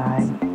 拜。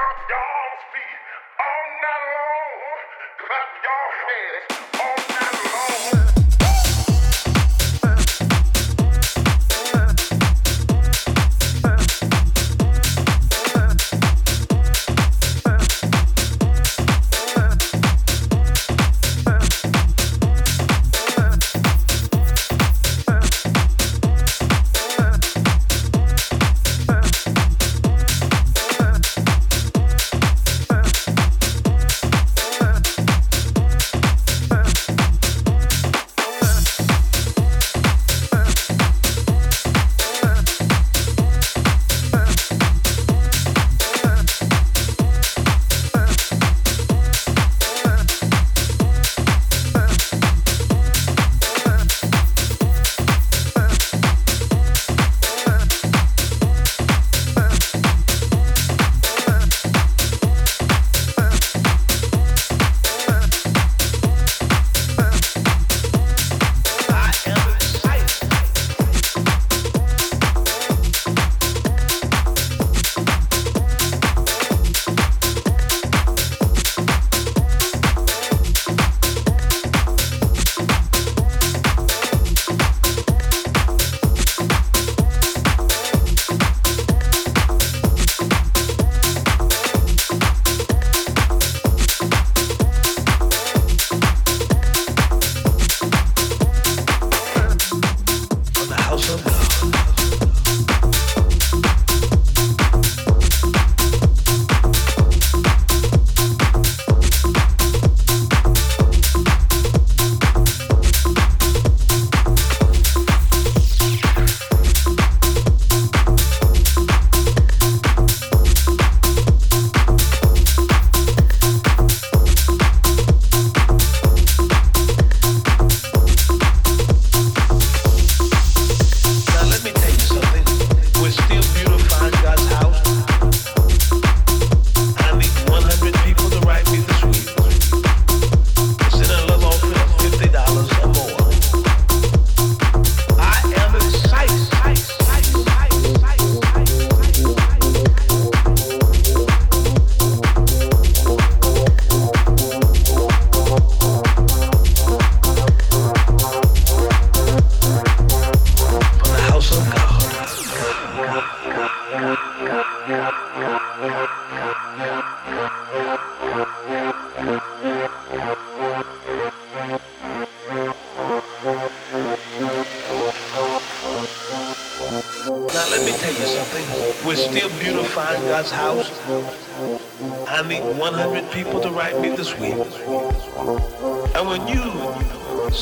stop dogs feed.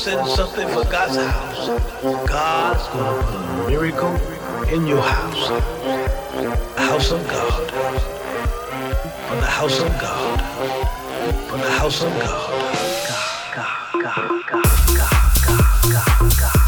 Send something for God's house, God's gonna put a miracle in your house. The house of God. For the house of God. For the house of God. God, God, God, God, God, God, God.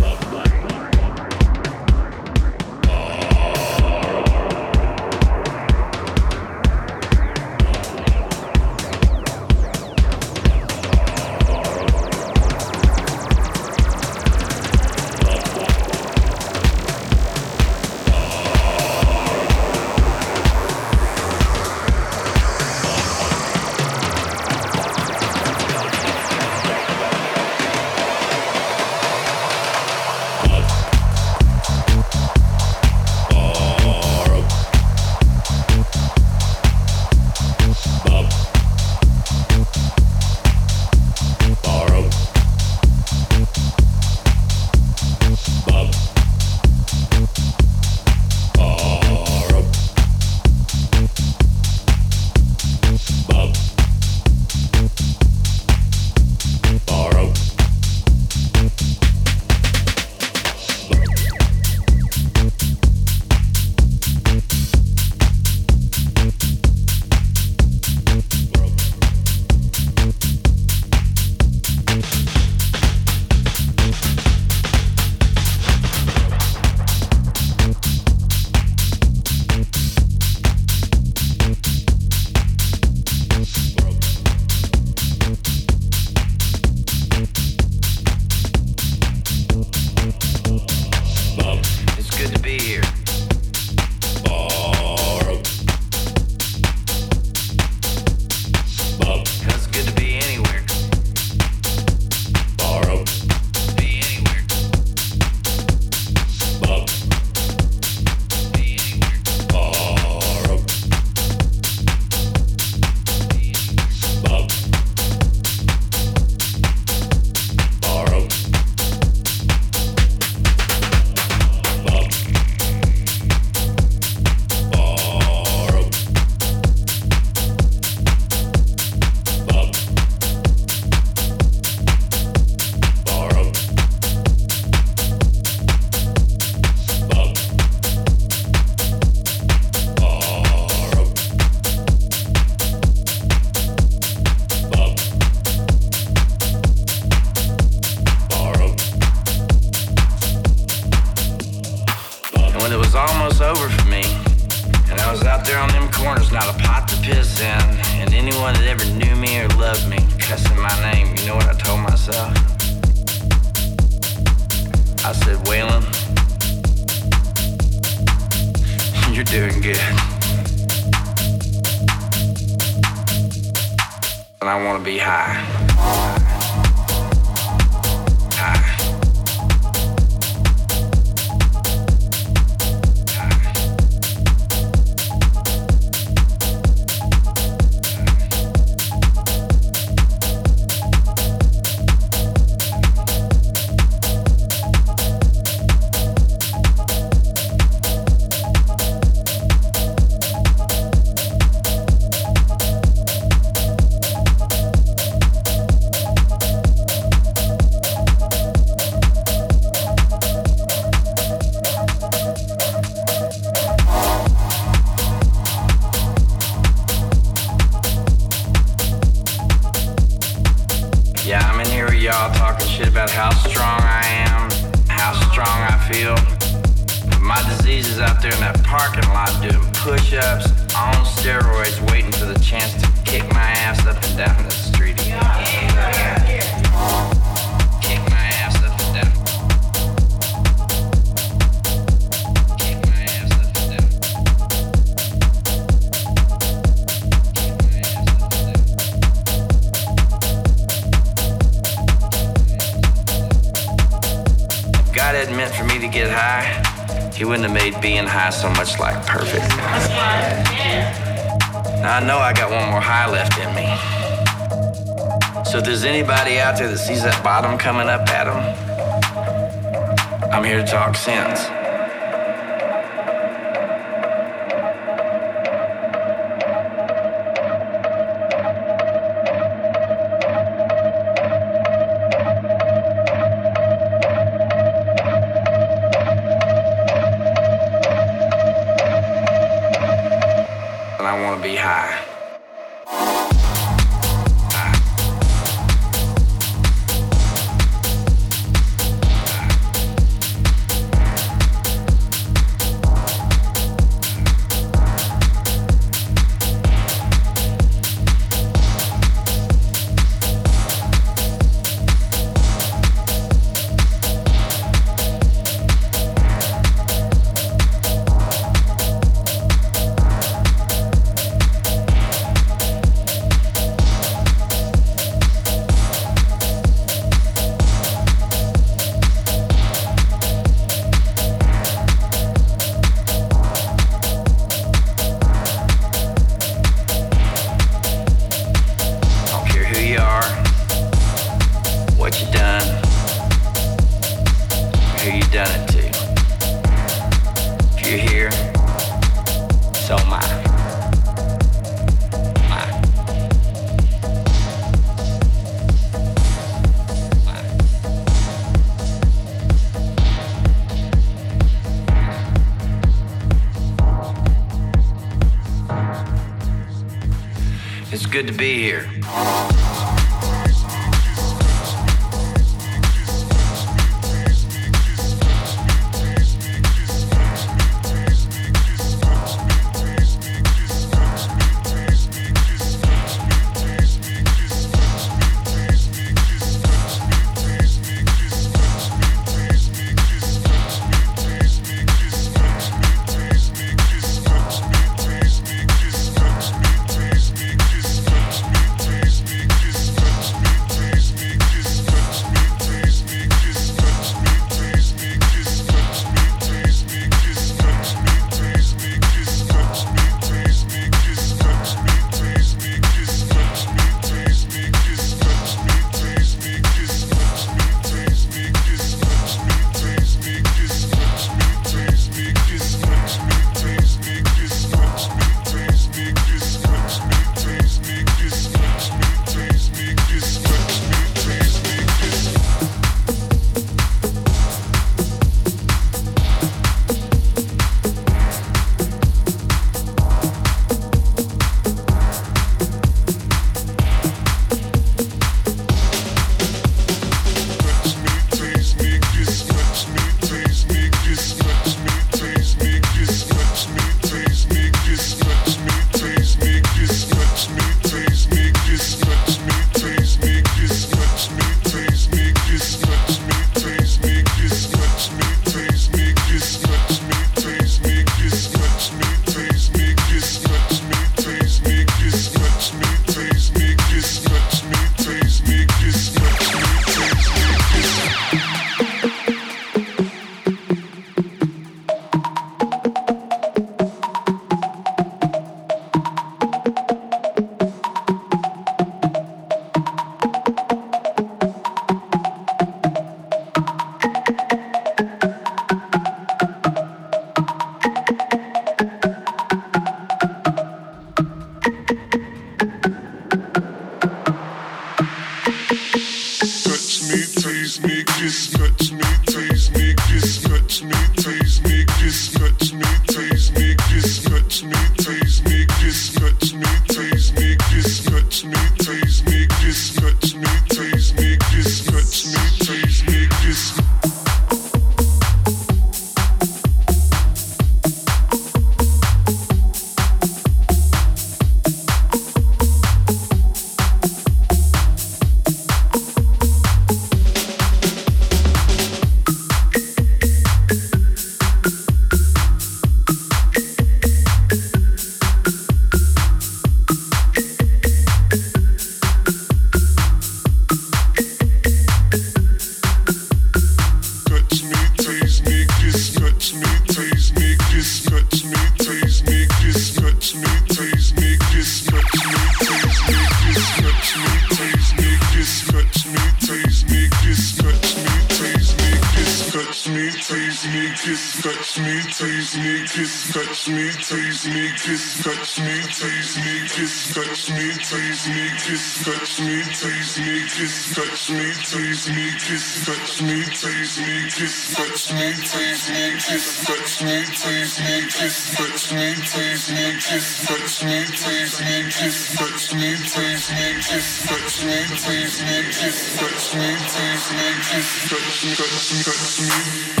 Touch me, tease me, kiss, touch me, tease me, kiss, touch me, tease me, kiss, touch me, tease me, kiss, touch me, tease me, kiss, touch me, tease me, kiss, touch me, tease me, kiss, touch me, tease me, kiss, touch me, tease me, kiss, touch me, tease me, kiss, touch me, touch me, touch me.